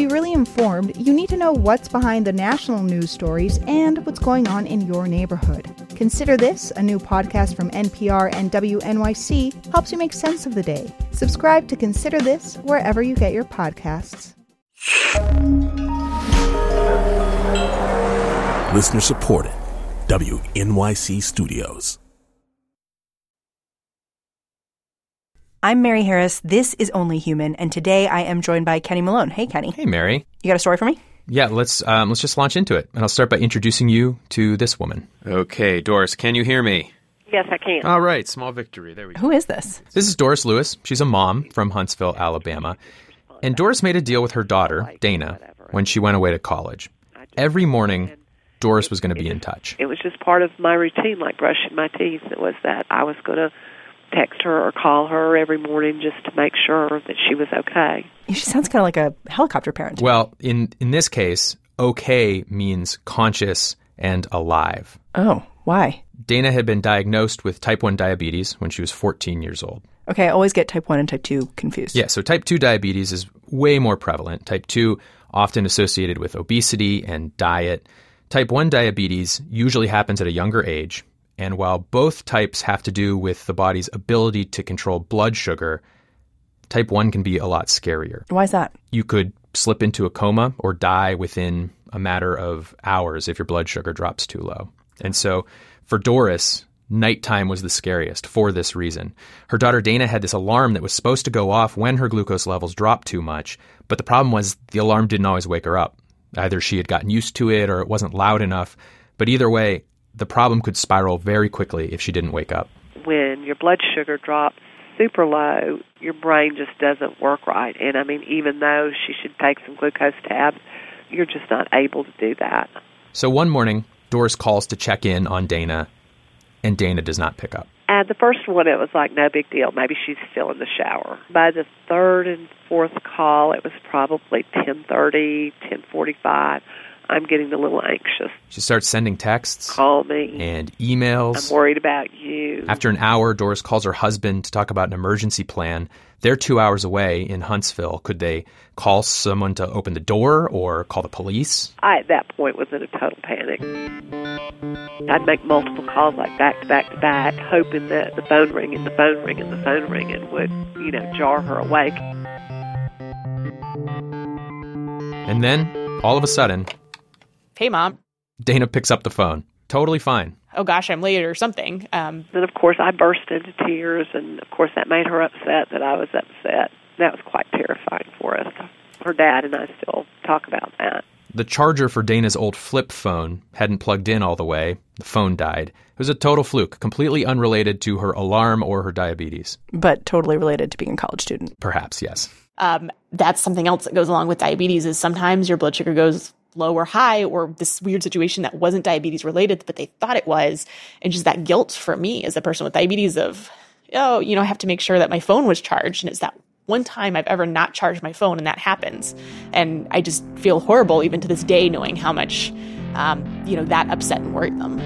be really informed, you need to know what's behind the national news stories and what's going on in your neighborhood. Consider This, a new podcast from NPR and WNYC, helps you make sense of the day. Subscribe to Consider This wherever you get your podcasts. Listener supported. WNYC Studios. I'm Mary Harris. This is Only Human, and today I am joined by Kenny Malone. Hey, Kenny. Hey, Mary. You got a story for me? Yeah, let's um, let's just launch into it, and I'll start by introducing you to this woman. Okay, Doris, can you hear me? Yes, I can. All right, small victory. There we go. Who is this? This is Doris Lewis. She's a mom from Huntsville, Alabama, and Doris made a deal with her daughter Dana when she went away to college. Every morning, Doris was going to be in touch. It was just part of my routine, like brushing my teeth. It was that I was going to text her or call her every morning just to make sure that she was okay. She sounds kind of like a helicopter parent. Well, in in this case, okay means conscious and alive. Oh, why? Dana had been diagnosed with type 1 diabetes when she was 14 years old. Okay, I always get type 1 and type 2 confused. Yeah, so type 2 diabetes is way more prevalent. Type 2 often associated with obesity and diet. Type 1 diabetes usually happens at a younger age, and while both types have to do with the body's ability to control blood sugar, type 1 can be a lot scarier. Why is that? You could slip into a coma or die within a matter of hours if your blood sugar drops too low. And so for Doris, nighttime was the scariest for this reason. Her daughter Dana had this alarm that was supposed to go off when her glucose levels dropped too much, but the problem was the alarm didn't always wake her up. Either she had gotten used to it or it wasn't loud enough. But either way, the problem could spiral very quickly if she didn't wake up. When your blood sugar drops super low, your brain just doesn't work right. And I mean, even though she should take some glucose tabs, you're just not able to do that. So one morning, Doris calls to check in on Dana, and Dana does not pick up. And the first one, it was like no big deal. Maybe she's still in the shower. By the third and fourth call, it was probably ten thirty, ten forty-five. I'm getting a little anxious. She starts sending texts Call me. and emails. I'm worried about you. After an hour, Doris calls her husband to talk about an emergency plan. They're two hours away in Huntsville. Could they call someone to open the door or call the police? I, at that point, was in a total panic. I'd make multiple calls, like back to back to back, hoping that the phone ring and the phone ring and the phone ring and would, you know, jar her awake. And then, all of a sudden, hey mom Dana picks up the phone. Totally fine. oh gosh i'm late or something um, Then, of course, I burst into tears, and of course, that made her upset that I was upset. That was quite terrifying for us. Her dad and I still talk about that. The charger for Dana's old flip phone hadn't plugged in all the way. The phone died. It was a total fluke, completely unrelated to her alarm or her diabetes. But totally related to being a college student. Perhaps, yes. um, that's something else that goes along with diabetes is sometimes your blood sugar goes low or high or this weird situation that wasn't diabetes related but they thought it was. And just that guilt for me as a person with diabetes of oh you know i have to make sure that my phone was charged. And it's that one time i've ever not charged my phone and that happens. And i just feel horrible even to this day knowing how much um, you know that upset and worried them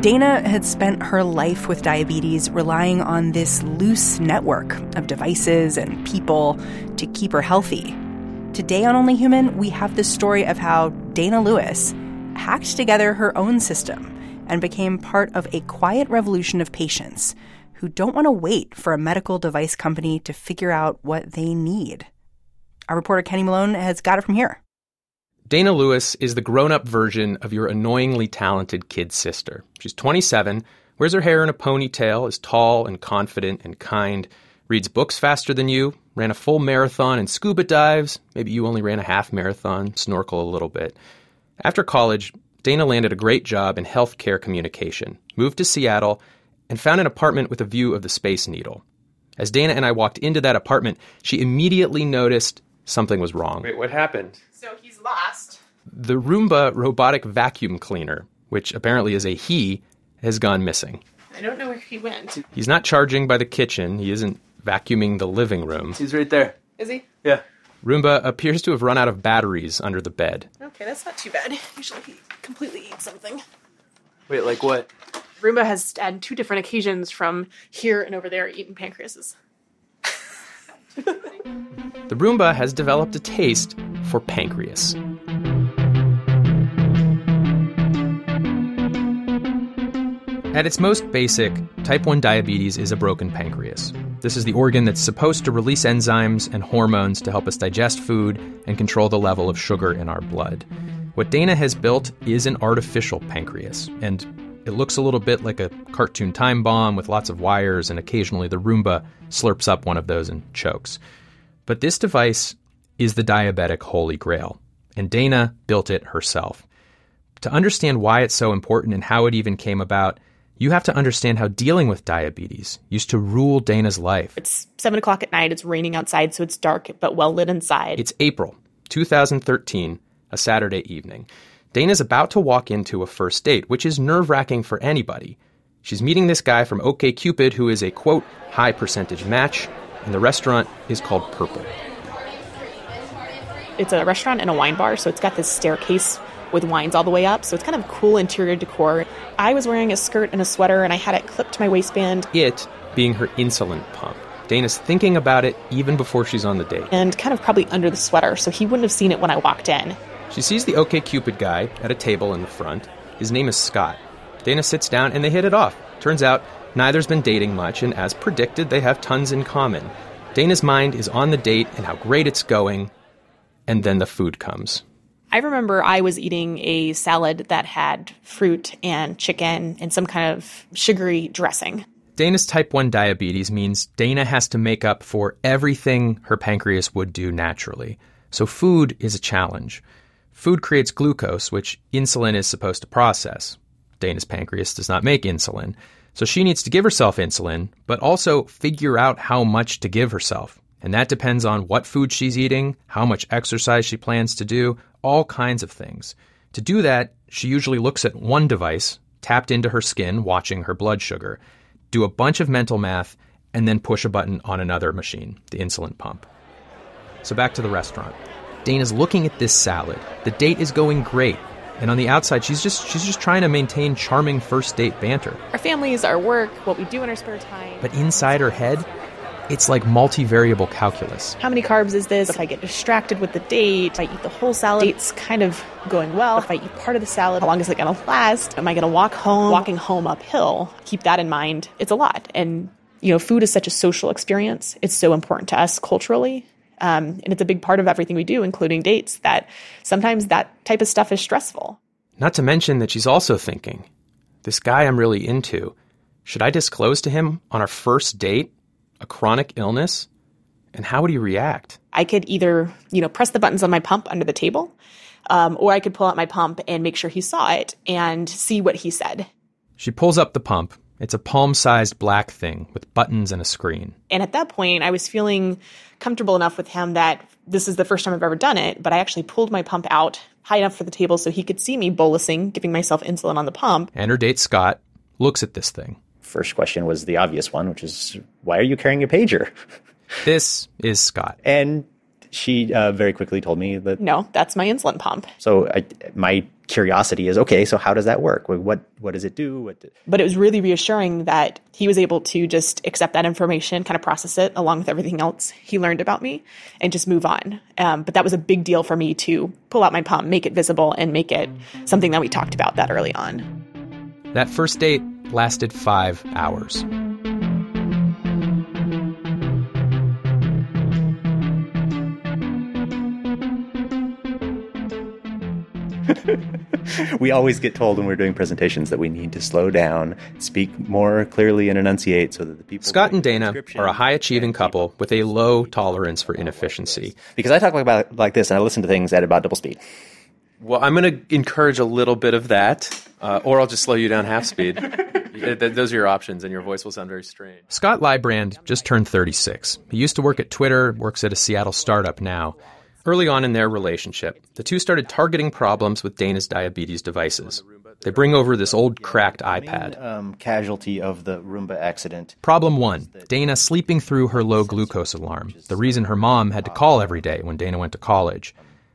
Dana had spent her life with diabetes relying on this loose network of devices and people to keep her healthy. Today on Only Human, we have the story of how Dana Lewis hacked together her own system and became part of a quiet revolution of patients who don't want to wait for a medical device company to figure out what they need. Our reporter Kenny Malone has got it from here. Dana Lewis is the grown up version of your annoyingly talented kid sister. She's 27, wears her hair in a ponytail, is tall and confident and kind, reads books faster than you, ran a full marathon and scuba dives. Maybe you only ran a half marathon, snorkel a little bit. After college, Dana landed a great job in healthcare communication, moved to Seattle, and found an apartment with a view of the Space Needle. As Dana and I walked into that apartment, she immediately noticed something was wrong. Wait, what happened? So he's lost The Roomba robotic vacuum cleaner, which apparently is a he, has gone missing. i don't know where he went He's not charging by the kitchen. He isn't vacuuming the living room. He's right there. is he Yeah. Roomba appears to have run out of batteries under the bed. okay that's not too bad usually he completely eats something Wait, like what? Roomba has had two different occasions from here and over there eating pancreases. The Roomba has developed a taste for pancreas. At its most basic, type 1 diabetes is a broken pancreas. This is the organ that's supposed to release enzymes and hormones to help us digest food and control the level of sugar in our blood. What Dana has built is an artificial pancreas, and it looks a little bit like a cartoon time bomb with lots of wires, and occasionally the Roomba slurps up one of those and chokes. But this device is the diabetic holy grail, and Dana built it herself. To understand why it's so important and how it even came about, you have to understand how dealing with diabetes used to rule Dana's life. It's seven o'clock at night. It's raining outside, so it's dark but well lit inside. It's April 2013, a Saturday evening. Dana's about to walk into a first date, which is nerve wracking for anybody. She's meeting this guy from OKCupid who is a quote, high percentage match, and the restaurant is called Purple. It's a restaurant and a wine bar, so it's got this staircase with wines all the way up. So it's kind of cool interior decor. I was wearing a skirt and a sweater, and I had it clipped to my waistband. It being her insulin pump. Dana's thinking about it even before she's on the date. And kind of probably under the sweater, so he wouldn't have seen it when I walked in. She sees the OK Cupid guy at a table in the front. His name is Scott. Dana sits down and they hit it off. Turns out neither's been dating much, and as predicted, they have tons in common. Dana's mind is on the date and how great it's going, and then the food comes. I remember I was eating a salad that had fruit and chicken and some kind of sugary dressing. Dana's type 1 diabetes means Dana has to make up for everything her pancreas would do naturally. So food is a challenge. Food creates glucose, which insulin is supposed to process. Dana's pancreas does not make insulin. So she needs to give herself insulin, but also figure out how much to give herself. And that depends on what food she's eating, how much exercise she plans to do, all kinds of things. To do that, she usually looks at one device, tapped into her skin, watching her blood sugar, do a bunch of mental math, and then push a button on another machine, the insulin pump. So back to the restaurant. Dana's looking at this salad. The date is going great. And on the outside, she's just she's just trying to maintain charming first date banter. Our families, our work, what we do in our spare time. But inside her head, it's like multivariable calculus. How many carbs is this? If I get distracted with the date, if I eat the whole salad, it's kind of going well. If I eat part of the salad, how long is it going to last? Am I going to walk home? Walking home uphill, keep that in mind. It's a lot. And, you know, food is such a social experience. It's so important to us culturally. Um, and it's a big part of everything we do, including dates, that sometimes that type of stuff is stressful. Not to mention that she's also thinking, this guy I'm really into, should I disclose to him on our first date a chronic illness? And how would he react? I could either, you know, press the buttons on my pump under the table, um, or I could pull out my pump and make sure he saw it and see what he said. She pulls up the pump. It's a palm sized black thing with buttons and a screen. And at that point, I was feeling comfortable enough with him that this is the first time I've ever done it, but I actually pulled my pump out high enough for the table so he could see me bolusing, giving myself insulin on the pump. And her date, Scott, looks at this thing. First question was the obvious one, which is why are you carrying a pager? This is Scott. And she uh, very quickly told me that No, that's my insulin pump. So I, my curiosity is okay. So how does that work? What what does it do? What do- But it was really reassuring that he was able to just accept that information, kind of process it along with everything else he learned about me, and just move on. Um, but that was a big deal for me to pull out my pump, make it visible, and make it something that we talked about that early on. That first date lasted five hours. we always get told when we're doing presentations that we need to slow down, speak more clearly, and enunciate so that the people. Scott and Dana are a high achieving couple with a low tolerance for inefficiency. Because I talk about like this, and I listen to things at about double speed. Well, I'm going to encourage a little bit of that, uh, or I'll just slow you down half speed. Th- th- Those are your options, and your voice will sound very strange. Scott Leibrand just turned 36. He used to work at Twitter, works at a Seattle startup now. Early on in their relationship, the two started targeting problems with Dana's diabetes devices. They bring over this old cracked iPad. Um, casualty of the Roomba accident. Problem one Dana sleeping through her low glucose alarm, the reason her mom had to call every day when Dana went to college.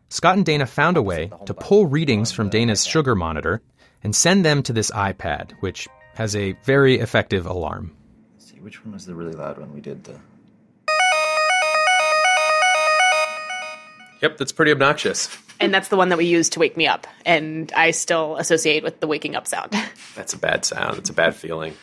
Scott and Dana found a way to pull readings from Dana's sugar monitor and send them to this iPad, which has a very effective alarm. Let's see, which one was the really loud one we did? The Yep, that's pretty obnoxious. And that's the one that we use to wake me up. And I still associate with the waking up sound. That's a bad sound. It's a bad feeling.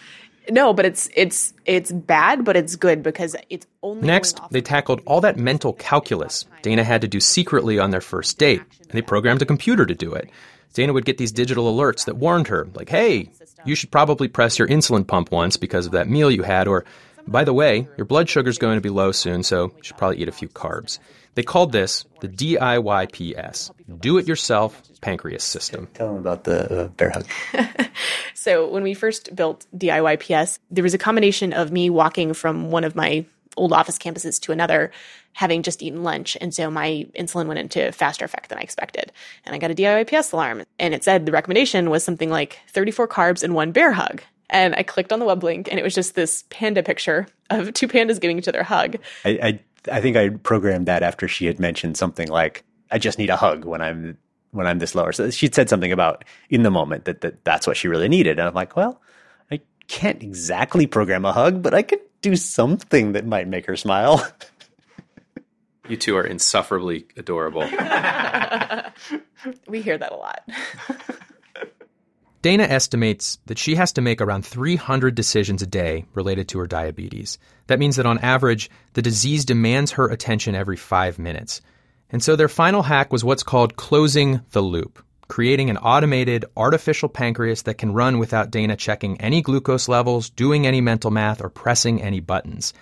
no, but it's it's it's bad, but it's good because it's only Next, they tackled all that mental calculus Dana had to do secretly on their first date, and they programmed a computer to do it. Dana would get these digital alerts that warned her, like, hey, you should probably press your insulin pump once because of that meal you had, or, by the way, your blood sugar's going to be low soon, so you should probably eat a few carbs. They called this the DIYPS, Do It Yourself Pancreas System. Tell them about the uh, bear hug. So when we first built DIYPS, there was a combination of me walking from one of my old office campuses to another, having just eaten lunch, and so my insulin went into faster effect than I expected. And I got a DIYPS alarm, and it said the recommendation was something like 34 carbs and one bear hug. And I clicked on the web link, and it was just this panda picture of two pandas giving each other a hug. I, I I think I programmed that after she had mentioned something like, "I just need a hug when I'm when I'm this lower." So she'd said something about in the moment that, that that's what she really needed, and I'm like, well, I can't exactly program a hug, but I could do something that might make her smile. You two are insufferably adorable. We hear that a lot. Dana estimates that she has to make around 300 decisions a day related to her diabetes. That means that on average, the disease demands her attention every five minutes. And so their final hack was what's called closing the loop, creating an automated artificial pancreas that can run without Dana checking any glucose levels, doing any mental math, or pressing any buttons.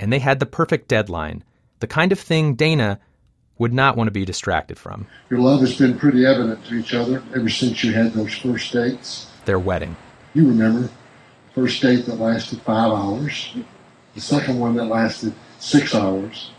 And they had the perfect deadline, the kind of thing Dana would not want to be distracted from Your love has been pretty evident to each other ever since you had those first dates. their wedding. You remember, first date that lasted five hours, the second one that lasted six hours,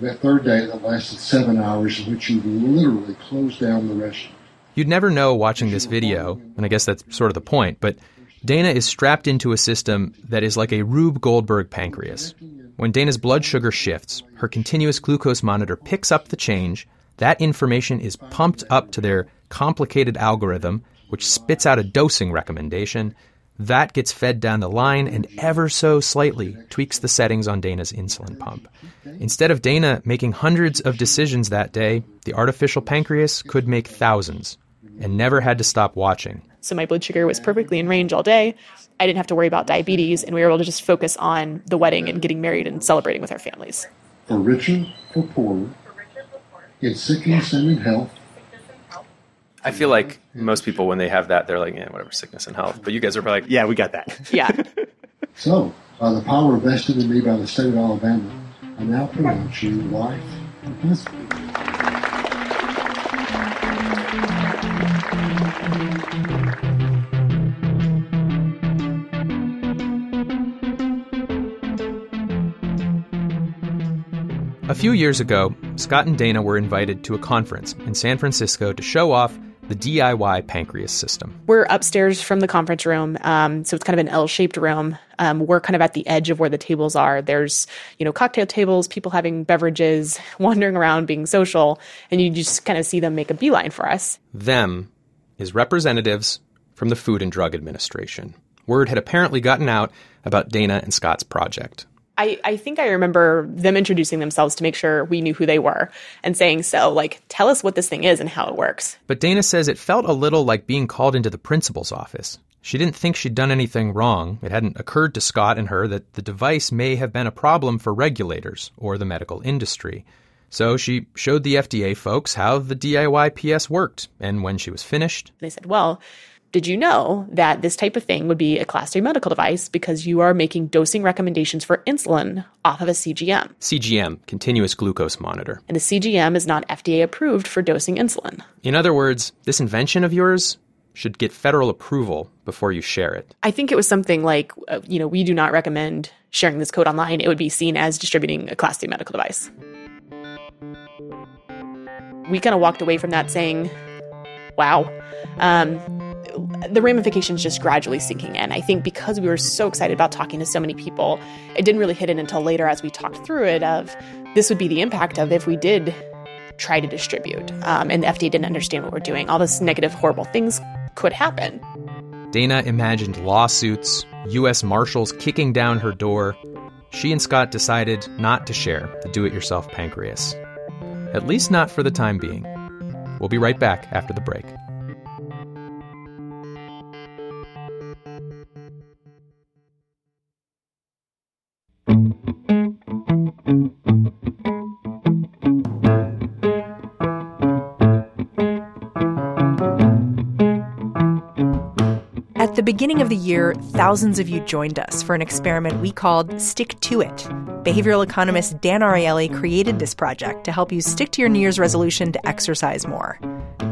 that third date that lasted seven hours, in which you literally closed down the restaurant. You'd never know watching this video, and I guess that's sort of the point, but Dana is strapped into a system that is like a Rube Goldberg pancreas. When Dana's blood sugar shifts, her continuous glucose monitor picks up the change. That information is pumped up to their complicated algorithm, which spits out a dosing recommendation. That gets fed down the line and ever so slightly tweaks the settings on Dana's insulin pump. Instead of Dana making hundreds of decisions that day, the artificial pancreas could make thousands and never had to stop watching. So my blood sugar was perfectly in range all day. I didn't have to worry about diabetes, and we were able to just focus on the wedding and getting married and celebrating with our families. For richer, for poorer, in sickness and in health, I feel like most people, when they have that, they're like, yeah, whatever, sickness and health. But you guys are like, yeah, we got that. Yeah. So, by the power vested in me by the state of Alabama, I now pronounce you wife and husband. A few years ago, Scott and Dana were invited to a conference in San Francisco to show off the DIY pancreas system. We're upstairs from the conference room, um, so it's kind of an L-shaped room. Um, we're kind of at the edge of where the tables are. There's, you know, cocktail tables, people having beverages, wandering around, being social, and you just kind of see them make a beeline for us. Them is representatives from the Food and Drug Administration. Word had apparently gotten out about Dana and Scott's project. I, I think I remember them introducing themselves to make sure we knew who they were and saying, so, like, tell us what this thing is and how it works. But Dana says it felt a little like being called into the principal's office. She didn't think she'd done anything wrong. It hadn't occurred to Scott and her that the device may have been a problem for regulators or the medical industry. So she showed the FDA folks how the DIY PS worked, and when she was finished, They said, well, did you know that this type of thing would be a class 3 medical device because you are making dosing recommendations for insulin off of a CGM? CGM, continuous glucose monitor. And the CGM is not FDA approved for dosing insulin. In other words, this invention of yours should get federal approval before you share it. I think it was something like, uh, you know, we do not recommend sharing this code online. It would be seen as distributing a class 3 medical device. We kind of walked away from that saying, wow. Um, the ramifications just gradually sinking in. I think because we were so excited about talking to so many people, it didn't really hit in until later as we talked through it of this would be the impact of if we did try to distribute um, and the FDA didn't understand what we're doing. All this negative, horrible things could happen. Dana imagined lawsuits, U.S. Marshals kicking down her door. She and Scott decided not to share the do it yourself pancreas. At least not for the time being. We'll be right back after the break. At the beginning of the year, thousands of you joined us for an experiment we called Stick to It. Behavioral economist Dan Ariely created this project to help you stick to your New Year's resolution to exercise more.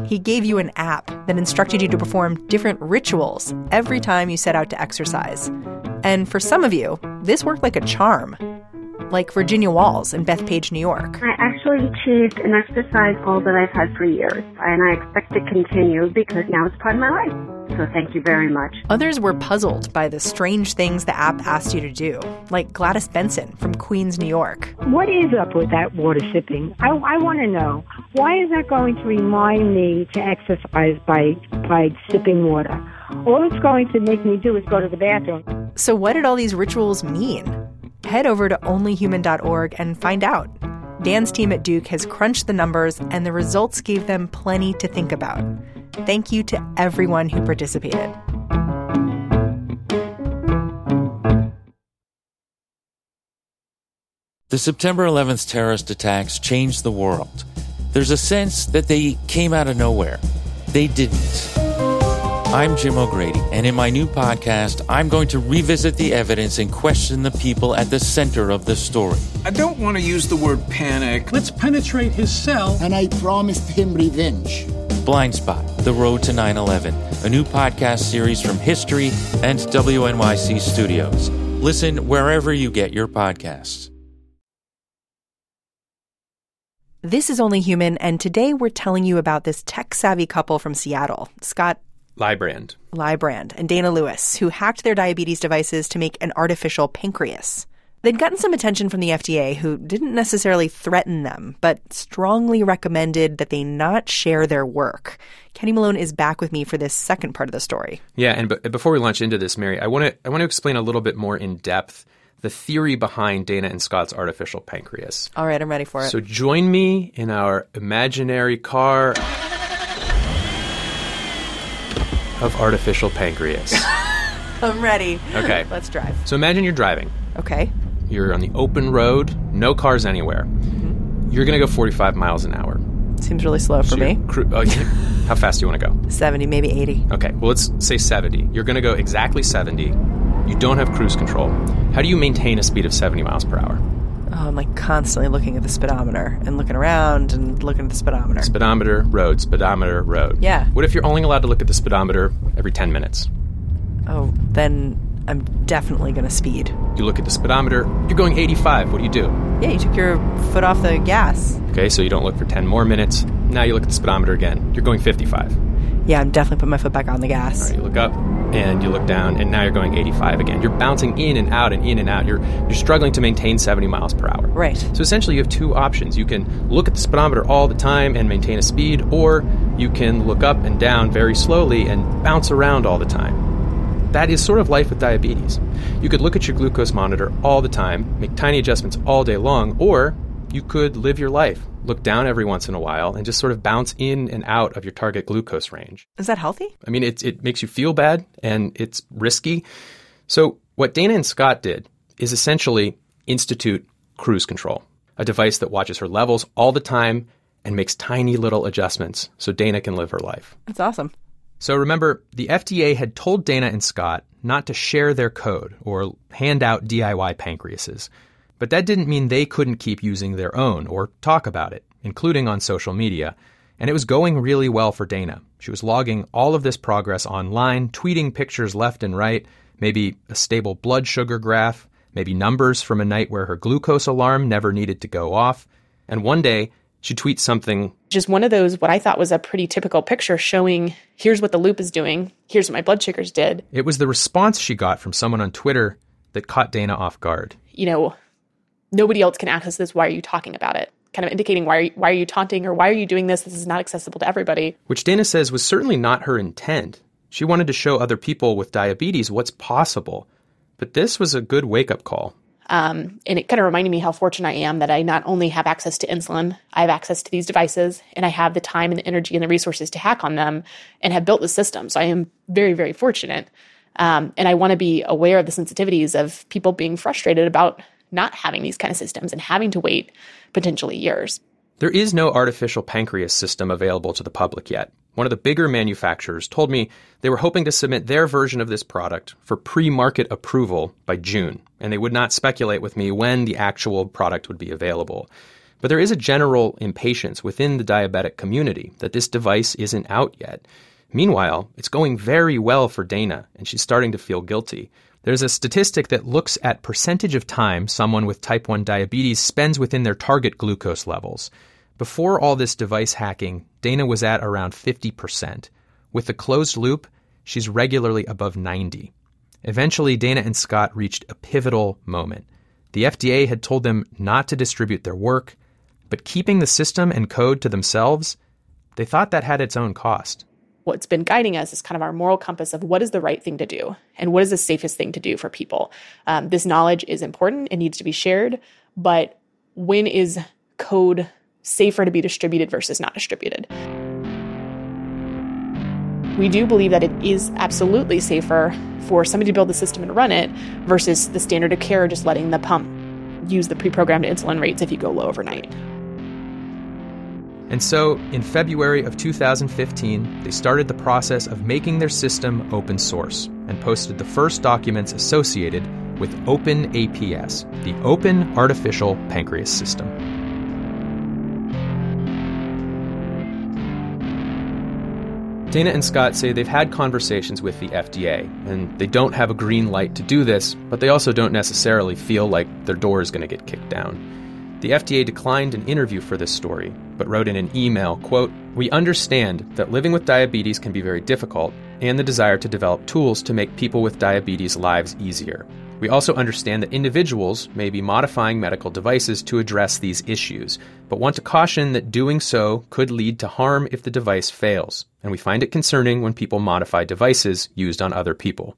He gave you an app that instructed you to perform different rituals every time you set out to exercise. And for some of you, this worked like a charm. Like Virginia Walls in Bethpage, New York. I actually achieved an exercise goal that I've had for years, and I expect to continue because now it's part of my life. So thank you very much. Others were puzzled by the strange things the app asked you to do, like Gladys Benson from Queens, New York. What is up with that water sipping? I, I want to know. Why is that going to remind me to exercise by, by sipping water? All it's going to make me do is go to the bathroom. So, what did all these rituals mean? Head over to onlyhuman.org and find out. Dan's team at Duke has crunched the numbers, and the results gave them plenty to think about. Thank you to everyone who participated. The September 11th terrorist attacks changed the world. There's a sense that they came out of nowhere. They didn't. I'm Jim O'Grady, and in my new podcast, I'm going to revisit the evidence and question the people at the center of the story. I don't want to use the word panic. Let's penetrate his cell. And I promised him revenge. Blind Spot The Road to 9 11, a new podcast series from History and WNYC Studios. Listen wherever you get your podcasts. This is Only Human, and today we're telling you about this tech savvy couple from Seattle, Scott Leibrand. Leibrand and Dana Lewis, who hacked their diabetes devices to make an artificial pancreas. They'd gotten some attention from the FDA, who didn't necessarily threaten them, but strongly recommended that they not share their work. Kenny Malone is back with me for this second part of the story. Yeah, and b- before we launch into this, Mary, I want to I want to explain a little bit more in depth the theory behind Dana and Scott's artificial pancreas. All right, I'm ready for it. So join me in our imaginary car of artificial pancreas. I'm ready. Okay. Let's drive. So imagine you're driving. Okay. You're on the open road, no cars anywhere. Mm-hmm. You're going to go 45 miles an hour. Seems really slow for So me. you're Cru- oh, you- how fast do you want to go? 70, maybe 80. Okay, well, let's say 70. You're going to go exactly 70. You don't have cruise control. How do you maintain a speed of 70 miles per hour? Oh, I'm like constantly looking at the speedometer and looking around and looking at the speedometer. Speedometer, road, speedometer, road. Yeah. What if you're only allowed to look at the speedometer every 10 minutes? Oh, then I'm definitely going to speed. You look at the speedometer, you're going 85. What do you do? Yeah, you took your foot off the gas. Okay, so you don't look for 10 more minutes. Now you look at the speedometer again. You're going 55. Yeah, I'm definitely putting my foot back on the gas. Right, you look up and you look down, and now you're going 85 again. You're bouncing in and out and in and out. You're you're struggling to maintain 70 miles per hour. Right. So essentially, you have two options. You can look at the speedometer all the time and maintain a speed, or you can look up and down very slowly and bounce around all the time. That is sort of life with diabetes. You could look at your glucose monitor all the time, make tiny adjustments all day long, or you could live your life, look down every once in a while, and just sort of bounce in and out of your target glucose range. Is that healthy? I mean, it, it makes you feel bad and it's risky. So, what Dana and Scott did is essentially institute cruise control, a device that watches her levels all the time and makes tiny little adjustments so Dana can live her life. That's awesome. So, remember, the FDA had told Dana and Scott not to share their code or hand out DIY pancreases. But that didn't mean they couldn't keep using their own or talk about it, including on social media. And it was going really well for Dana. She was logging all of this progress online, tweeting pictures left and right, maybe a stable blood sugar graph, maybe numbers from a night where her glucose alarm never needed to go off. And one day, she tweets something Just one of those, what I thought was a pretty typical picture showing here's what the loop is doing, here's what my blood sugars did. It was the response she got from someone on Twitter that caught Dana off guard. You know, nobody else can access this. Why are you talking about it? Kind of indicating why are you, why are you taunting or why are you doing this? This is not accessible to everybody. Which Dana says was certainly not her intent. She wanted to show other people with diabetes what's possible. But this was a good wake up call. Um, and it kind of reminded me how fortunate I am that I not only have access to insulin, I have access to these devices, and I have the time and the energy and the resources to hack on them and have built the system. So I am very, very fortunate. Um, and I want to be aware of the sensitivities of people being frustrated about not having these kind of systems and having to wait potentially years. There is no artificial pancreas system available to the public yet. One of the bigger manufacturers told me they were hoping to submit their version of this product for pre market approval by June, and they would not speculate with me when the actual product would be available. But there is a general impatience within the diabetic community that this device isn't out yet. Meanwhile, it's going very well for Dana, and she's starting to feel guilty. There's a statistic that looks at percentage of time someone with type 1 diabetes spends within their target glucose levels. Before all this device hacking, Dana was at around 50%. With the closed loop, she's regularly above 90. Eventually, Dana and Scott reached a pivotal moment. The FDA had told them not to distribute their work, but keeping the system and code to themselves, they thought that had its own cost what's been guiding us is kind of our moral compass of what is the right thing to do and what is the safest thing to do for people. Um, this knowledge is important, it needs to be shared, but when is code safer to be distributed versus not distributed? We do believe that it is absolutely safer for somebody to build the system and run it versus the standard of care just letting the pump use the pre programmed insulin rates if you go low overnight. And so, in February of 2015, they started the process of making their system open source and posted the first documents associated with OpenAPS, the Open Artificial Pancreas System. Dana and Scott say they've had conversations with the FDA, and they don't have a green light to do this, but they also don't necessarily feel like their door is going to get kicked down. The FDA declined an interview for this story, but wrote in an email, quote, "We understand that living with diabetes can be very difficult and the desire to develop tools to make people with diabetes lives easier. We also understand that individuals may be modifying medical devices to address these issues, but want to caution that doing so could lead to harm if the device fails, and we find it concerning when people modify devices used on other people."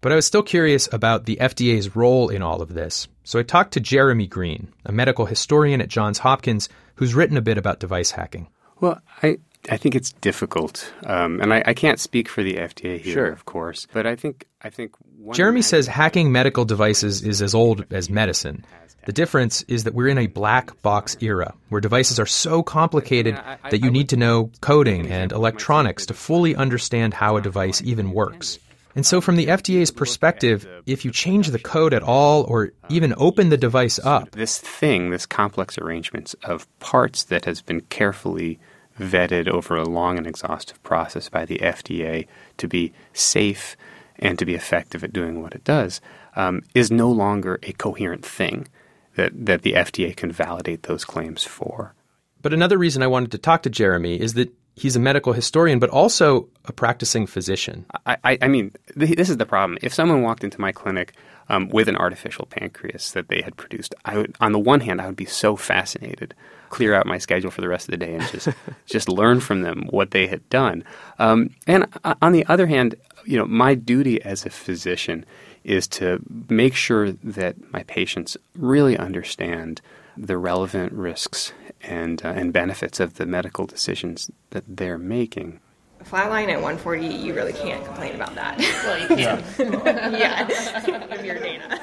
But I was still curious about the FDA's role in all of this. So I talked to Jeremy Greene, a medical historian at Johns Hopkins who's written a bit about device hacking. Well, I, I think it's difficult, um, and I, I, can't speak for the FDA here, sure. of course. But I think I think Jeremy says hacking medical devices is as old as medicine. The difference is that we're in a black box era where devices are so complicated that you need to know coding and electronics to fully understand how a device even works. And so, from the FDA's perspective, if you change the code at all or even open the device up, this thing, this complex arrangement of parts that has been carefully vetted over a long and exhaustive process by the FDA to be safe and to be effective at doing what it does, um, is no longer a coherent thing that, that the FDA can validate those claims for. But another reason I wanted to talk to Jeremy is that he's a medical historian, but also a practicing physician. I, I, I mean, th- this is the problem. If someone walked into my clinic um, with an artificial pancreas that they had produced, I would, on the one hand, I would be so fascinated, clear out my schedule for the rest of the day, and just just learn from them what they had done. Um, and uh, on the other hand, you know, my duty as a physician is to make sure that my patients really understand the relevant risks and uh, and benefits of the medical decisions that they're making. Flatline at 140, you really can't complain about that. Well, you can. yeah, if you're Dana.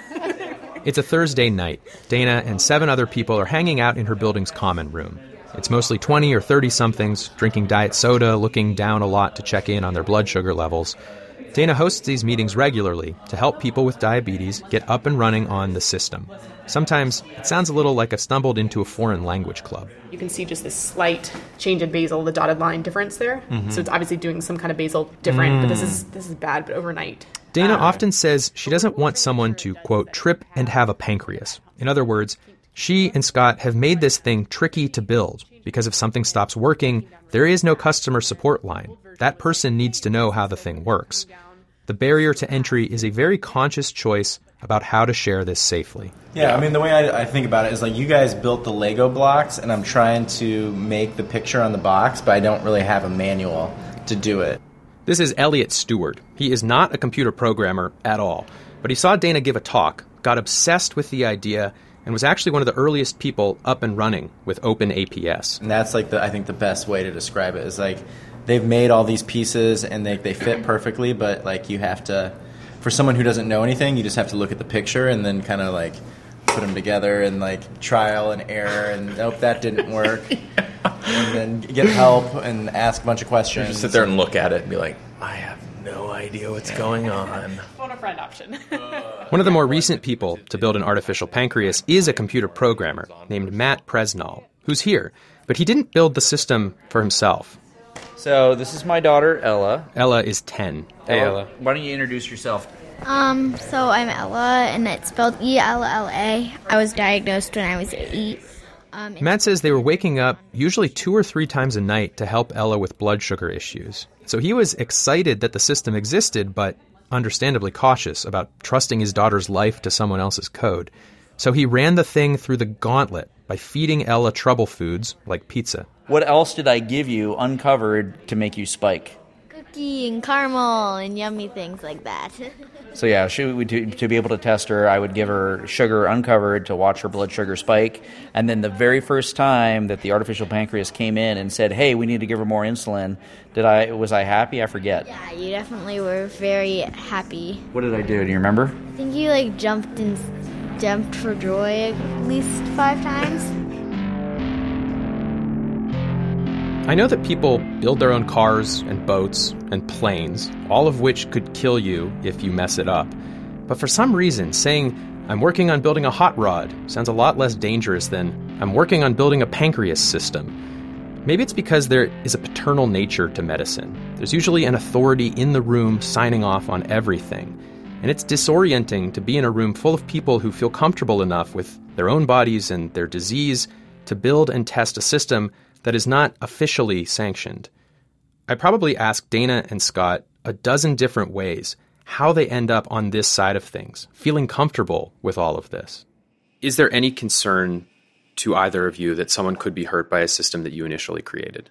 It's a Thursday night. Dana and seven other people are hanging out in her building's common room. It's mostly 20 or 30 somethings, drinking diet soda, looking down a lot to check in on their blood sugar levels. Dana hosts these meetings regularly to help people with diabetes get up and running on the system. Sometimes it sounds a little like I've stumbled into a foreign language club. You can see just this slight change in basal, the dotted line difference there. Mm-hmm. So it's obviously doing some kind of basal different, mm. but this is this is bad, but overnight. Dana uh, often says she doesn't want someone to quote trip and have a pancreas. In other words, she and Scott have made this thing tricky to build because if something stops working, there is no customer support line. That person needs to know how the thing works. The barrier to entry is a very conscious choice about how to share this safely. Yeah, I mean, the way I, I, think about it is like you guys built the Lego blocks, and I'm trying to make the picture on the box, but I don't really have a manual to do it. This is Elliot Stewart. He is not a computer programmer at all, but he saw Dana give a talk, got obsessed with the idea, and was actually one of the earliest people up and running with Open APS. And that's like the I think the best way to describe it is like they've made all these pieces and they they fit perfectly, but like you have to for someone who doesn't know anything, you just have to look at the picture and then kind of like put them together and like trial and error and nope that didn't work. And then get help and ask a bunch of questions. Just sit there and look at it and be like, I have no idea what's going on. Phone a friend option. One of the more recent people to build an artificial pancreas is a computer programmer named Matt Presnall, who's here, but he didn't build the system for himself. So this is my daughter Ella. Ella is 10. Hey Ella, why don't you introduce yourself? Um, so I'm Ella, and it's spelled E L L A. I was diagnosed when I was eight. Um, Matt says they were waking up usually two or three times a night to help Ella with blood sugar issues. So he was excited that the system existed, but understandably cautious about trusting his daughter's life to someone else's code. So he ran the thing through the gauntlet by feeding Ella trouble foods like pizza. What else did I give you uncovered to make you spike? cookie and caramel and yummy things like that. So yeah, she, we, to, to be able to test her, I would give her sugar uncovered to watch her blood sugar spike, and then the very first time that the artificial pancreas came in and said, "Hey, we need to give her more insulin," did I was I happy? I forget. yeah, you definitely were very happy. What did I do? Do you remember? I think you like jumped and jumped for joy at least five times. I know that people build their own cars and boats and planes, all of which could kill you if you mess it up. But for some reason, saying, I'm working on building a hot rod sounds a lot less dangerous than, I'm working on building a pancreas system. Maybe it's because there is a paternal nature to medicine. There's usually an authority in the room signing off on everything. And it's disorienting to be in a room full of people who feel comfortable enough with their own bodies and their disease to build and test a system that is not officially sanctioned. I probably asked Dana and Scott a dozen different ways how they end up on this side of things, feeling comfortable with all of this. Is there any concern to either of you that someone could be hurt by a system that you initially created?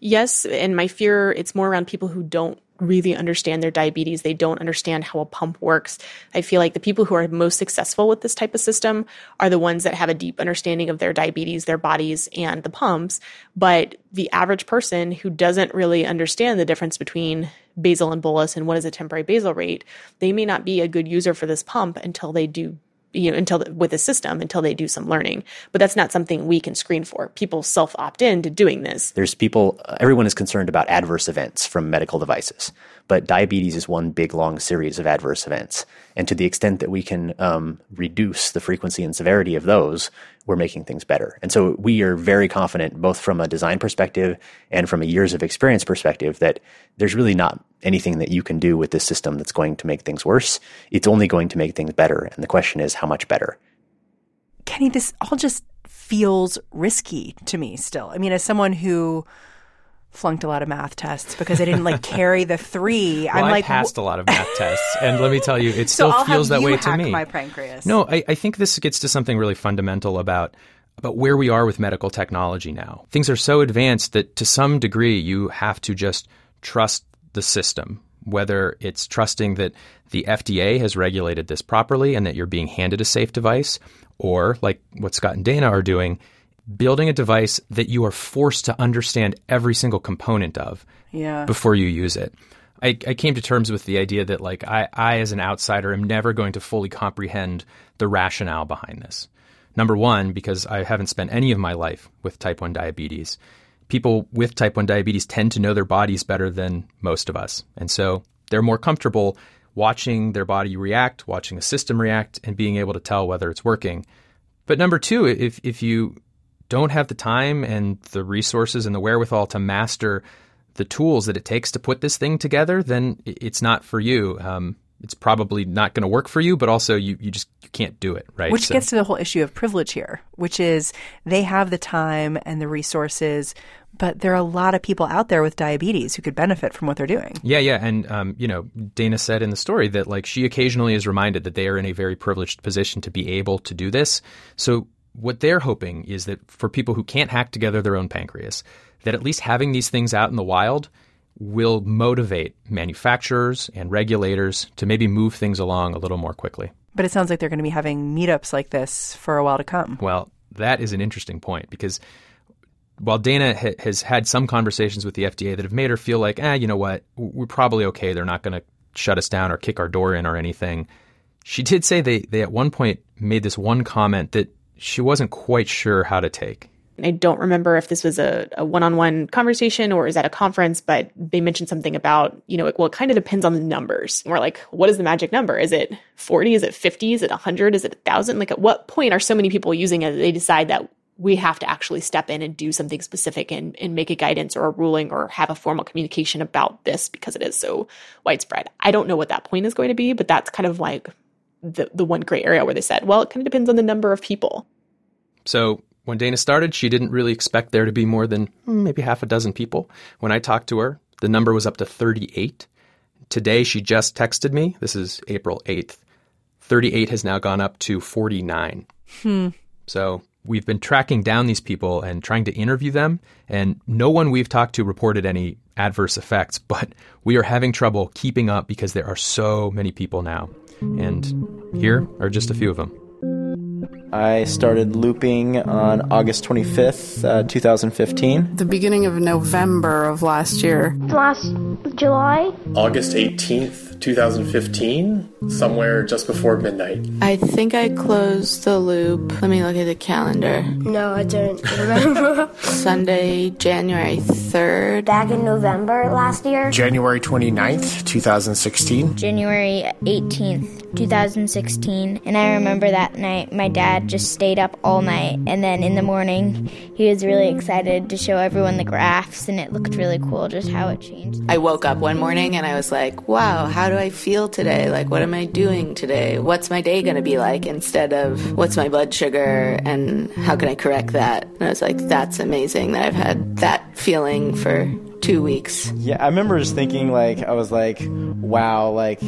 yes, and my fear it's more around people who don't really understand their diabetes. They don't understand how a pump works. I feel like the people who are most successful with this type of system are the ones that have a deep understanding of their diabetes, their bodies, and the pumps. But the average person who doesn't really understand the difference between basal and bolus and what is a temporary basal rate, they may not be a good user for this pump until they do you know until with the system until they do some learning but that's not something we can screen for people self opt in to doing this There's people, everyone is concerned about adverse events from medical devices, but diabetes is one big long series of adverse events. And to the extent that we can um, reduce the frequency and severity of those, we're making things better. And so we are very confident, both from a design perspective and from a years of experience perspective, that there's really not anything that you can do with this system that's going to make things worse. It's only going to make things better. And the question is, how much better? Kenny, this all just feels risky to me still. I mean, as someone who flunked a lot of math tests because I didn't like carry the three, Well, I'm I like, passed a lot of math tests, and let me tell you, it so still I'll feels have that you way to me. my pancreas. No, I, I think this gets to something really fundamental about about where we are with medical technology now. Things are so advanced that to some degree you have to just trust the system, whether it's trusting that the FDA has regulated this properly and that you're being handed a safe device, or like what Scott and Dana are doing, building a device that you are forced to understand every single component of Yeah. before you use it. I, I came to terms with the idea that like I, I as an outsider am never going to fully comprehend the rationale behind this. Number one, because I haven't spent any of my life with type 1 diabetes. People with type 1 diabetes tend to know their bodies better than most of us. And so they're more comfortable watching their body react, watching a system react, and being able to tell whether it's working. But number two, if, if you don't have the time and the resources and the wherewithal to master the tools that it takes to put this thing together, then it's not for you. Um, it's probably not going to work for you, but also you, you just you can't do it, right? Which So- gets to the whole issue of privilege here, which is they have the time and the resources, but there are a lot of people out there with diabetes who could benefit from what they're doing. Yeah, yeah, and um, you know, Dana said in the story that like she occasionally is reminded that they are in a very privileged position to be able to do this. So what they're hoping is that for people who can't hack together their own pancreas, that at least having these things out in the wild will motivate manufacturers and regulators to maybe move things along a little more quickly. But it sounds like they're going to be having meetups like this for a while to come. Well, that is an interesting point because while Dana ha- has had some conversations with the FDA that have made her feel like, eh, you know what, we're probably okay. They're not going to shut us down or kick our door in or anything. She did say they, they at one point made this one comment that she wasn't quite sure how to take. I don't remember if this was a, a one-on-one conversation or is at a conference, but they mentioned something about, you know, well, it kind of depends on the numbers. And we're like, what is the magic number? Is it 40? Is it 50? Is it 100? Is it 1,000? Like, at what point are so many people using it that they decide that we have to actually step in and do something specific and, and make a guidance or a ruling or have a formal communication about this because it is so widespread. I don't know what that point is going to be, but that's kind of like the, the one gray area where they said, well, it kind of depends on the number of people. So when Dana started, she didn't really expect there to be more than maybe half a dozen people. When I talked to her, the number was up to 38. Today, she just texted me. This is April 8th. 38 has now gone up to 49. Hmm. So we've been tracking down these people and trying to interview them, and no one we've talked to reported any adverse effects, but we are having trouble keeping up because there are so many people now. And here are just a few of them. I started looping on August 25th, uh, 2015. The beginning of November of last year. Last July? August 18th, 2015, somewhere just before midnight. I think I closed the loop. Let me look at the calendar. No, I don't remember. Sunday, January 3rd. Back in November last year? January 29th, 2016. January 18th, 2016. And I remember that night my dad just stayed up all night. And then in the morning, he was really excited to show everyone the graphs, and it looked really cool just how it changed. I woke up one morning and I was like, wow, how do I feel today? Like, what am I doing today? What's my day going to be like instead of what's my blood sugar and how can I correct that? And I was like, that's amazing that I've had that feeling for two weeks. Yeah, I remember just thinking, like, I was like, wow, like,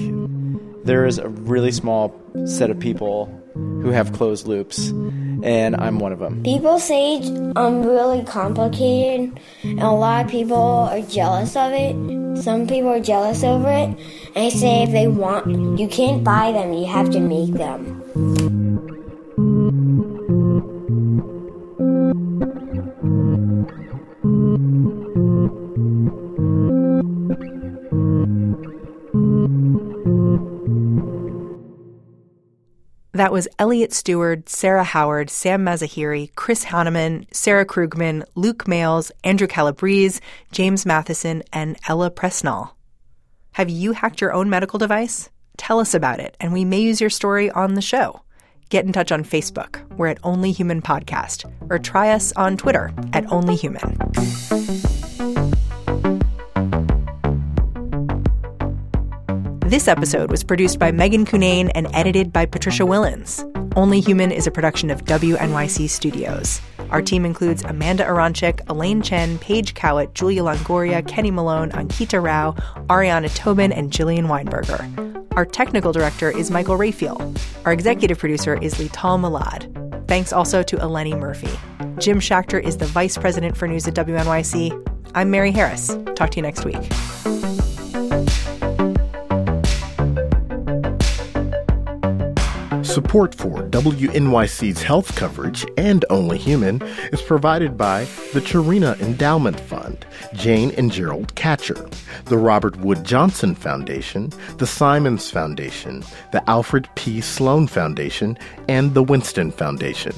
there is a really small set of people who have closed loops, and I'm one of them. People say I'm um, really complicated, and a lot of people are jealous of it. Some people are jealous over it, and I say if they want, you can't buy them, you have to make them. That was Elliot Stewart, Sarah Howard, Sam Mazahiri, Chris Hanneman, Sarah Krugman, Luke Males, Andrew Calabrese, James Matheson, and Ella Presnall. Have you hacked your own medical device? Tell us about it, and we may use your story on the show. Get in touch on Facebook. We're at Only Human Podcast, or try us on Twitter at Only Human. This episode was produced by Megan Cunane and edited by Patricia Willens. Only Human is a production of WNYC Studios. Our team includes Amanda Aronczyk, Elaine Chen, Paige Cowett, Julia Longoria, Kenny Malone, Ankita Rao, Ariana Tobin, and Jillian Weinberger. Our technical director is Michael Raphael. Our executive producer is Lital Malad. Thanks also to Eleni Murphy. Jim Schachter is the vice president for news at WNYC. I'm Mary Harris. Talk to you next week. Support for WNYC's health coverage and Only Human is provided by the Charina Endowment Fund, Jane and Gerald Katcher, the Robert Wood Johnson Foundation, the Simons Foundation, the Alfred P. Sloan Foundation, and the Winston Foundation.